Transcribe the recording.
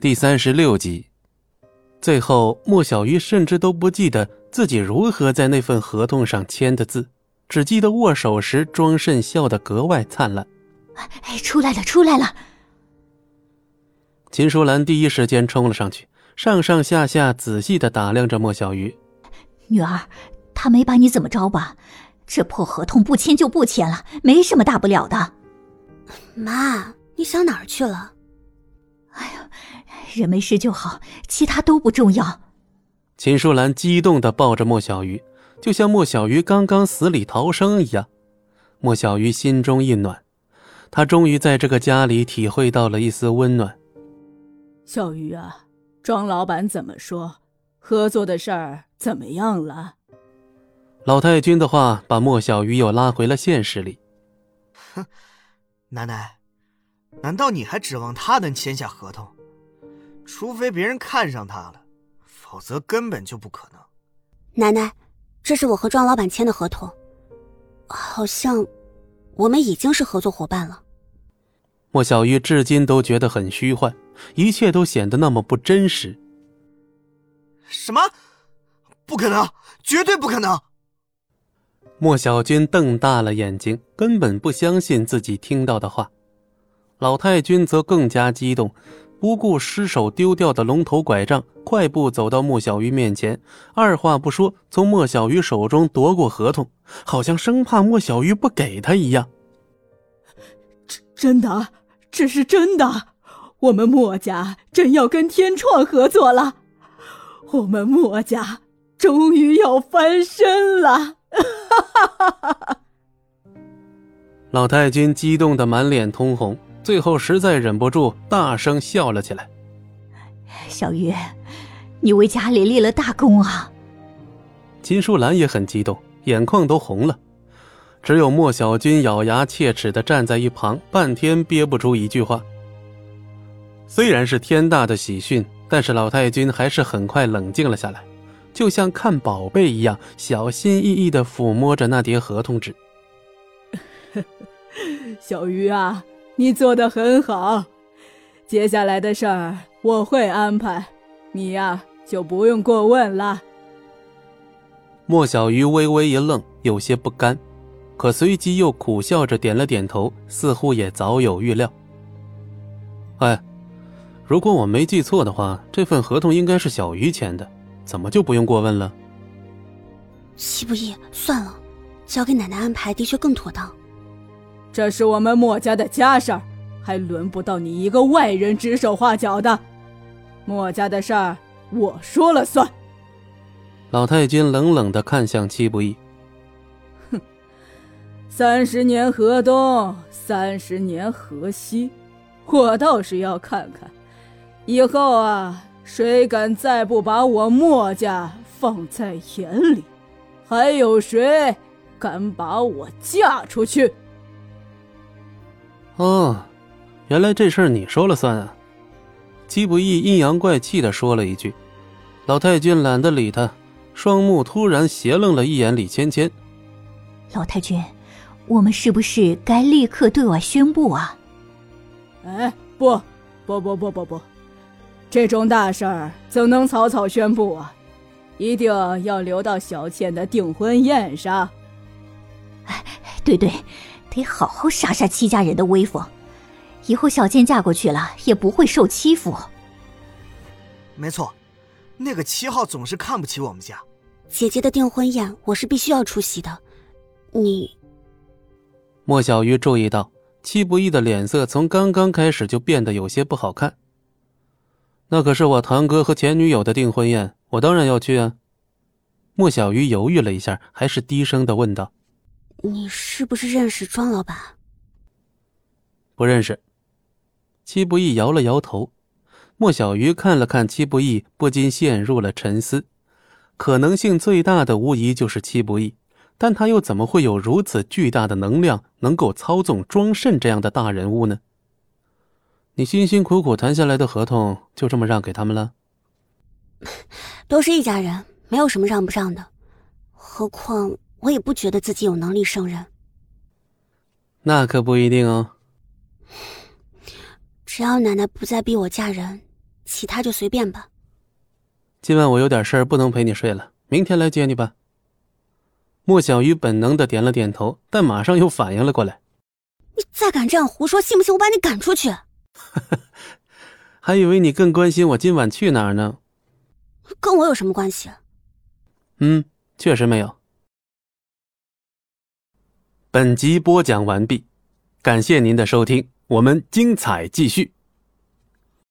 第三十六集，最后莫小鱼甚至都不记得自己如何在那份合同上签的字，只记得握手时庄慎笑得格外灿烂。哎，出来了，出来了！秦淑兰第一时间冲了上去，上上下下仔细的打量着莫小鱼。女儿，他没把你怎么着吧？这破合同不签就不签了，没什么大不了的。妈，你想哪儿去了？哎呀！人没事就好，其他都不重要。秦淑兰激动的抱着莫小鱼，就像莫小鱼刚刚死里逃生一样。莫小鱼心中一暖，他终于在这个家里体会到了一丝温暖。小鱼啊，庄老板怎么说？合作的事儿怎么样了？老太君的话把莫小鱼又拉回了现实里。哼，奶奶，难道你还指望他能签下合同？除非别人看上他了，否则根本就不可能。奶奶，这是我和庄老板签的合同，好像我们已经是合作伙伴了。莫小鱼至今都觉得很虚幻，一切都显得那么不真实。什么？不可能，绝对不可能！莫小军瞪大了眼睛，根本不相信自己听到的话。老太君则更加激动。不顾失手丢掉的龙头拐杖，快步走到莫小鱼面前，二话不说从莫小鱼手中夺过合同，好像生怕莫小鱼不给他一样。真真的，这是真的，我们莫家真要跟天创合作了，我们莫家终于要翻身了！哈哈哈哈老太君激动的满脸通红。最后实在忍不住，大声笑了起来。小鱼，你为家里立了大功啊！金淑兰也很激动，眼眶都红了。只有莫小军咬牙切齿的站在一旁，半天憋不出一句话。虽然是天大的喜讯，但是老太君还是很快冷静了下来，就像看宝贝一样，小心翼翼的抚摸着那叠合同纸。小鱼啊！你做的很好，接下来的事儿我会安排，你呀就不用过问了。莫小鱼微微一愣，有些不甘，可随即又苦笑着点了点头，似乎也早有预料。哎，如果我没记错的话，这份合同应该是小鱼签的，怎么就不用过问了？戚不易，算了，交给奶奶安排的确更妥当。这是我们墨家的家事儿，还轮不到你一个外人指手画脚的。墨家的事儿，我说了算。老太君冷冷的看向戚不义，哼，三十年河东，三十年河西，我倒是要看看，以后啊，谁敢再不把我墨家放在眼里，还有谁敢把我嫁出去？哦，原来这事儿你说了算啊！姬不义阴阳怪气的说了一句。老太君懒得理他，双目突然斜愣了一眼李芊芊。老太君，我们是不是该立刻对外宣布啊？哎，不，不不不不不，这种大事儿怎能草草宣布啊？一定要留到小倩的订婚宴上。哎，对对。得好好杀杀戚家人的威风，以后小倩嫁过去了也不会受欺负。没错，那个七号总是看不起我们家。姐姐的订婚宴我是必须要出席的。你，莫小鱼注意到戚不义的脸色从刚刚开始就变得有些不好看。那可是我堂哥和前女友的订婚宴，我当然要去啊。莫小鱼犹豫了一下，还是低声的问道。你是不是认识庄老板？不认识。戚不义摇了摇头。莫小鱼看了看戚不义，不禁陷入了沉思。可能性最大的无疑就是戚不义，但他又怎么会有如此巨大的能量，能够操纵庄慎这样的大人物呢？你辛辛苦苦谈下来的合同，就这么让给他们了？都是一家人，没有什么让不让的。何况……我也不觉得自己有能力胜任，那可不一定哦。只要奶奶不再逼我嫁人，其他就随便吧。今晚我有点事儿，不能陪你睡了，明天来接你吧。莫小鱼本能的点了点头，但马上又反应了过来。你再敢这样胡说，信不信我把你赶出去？还以为你更关心我今晚去哪儿呢。跟我有什么关系？嗯，确实没有。本集播讲完毕，感谢您的收听，我们精彩继续。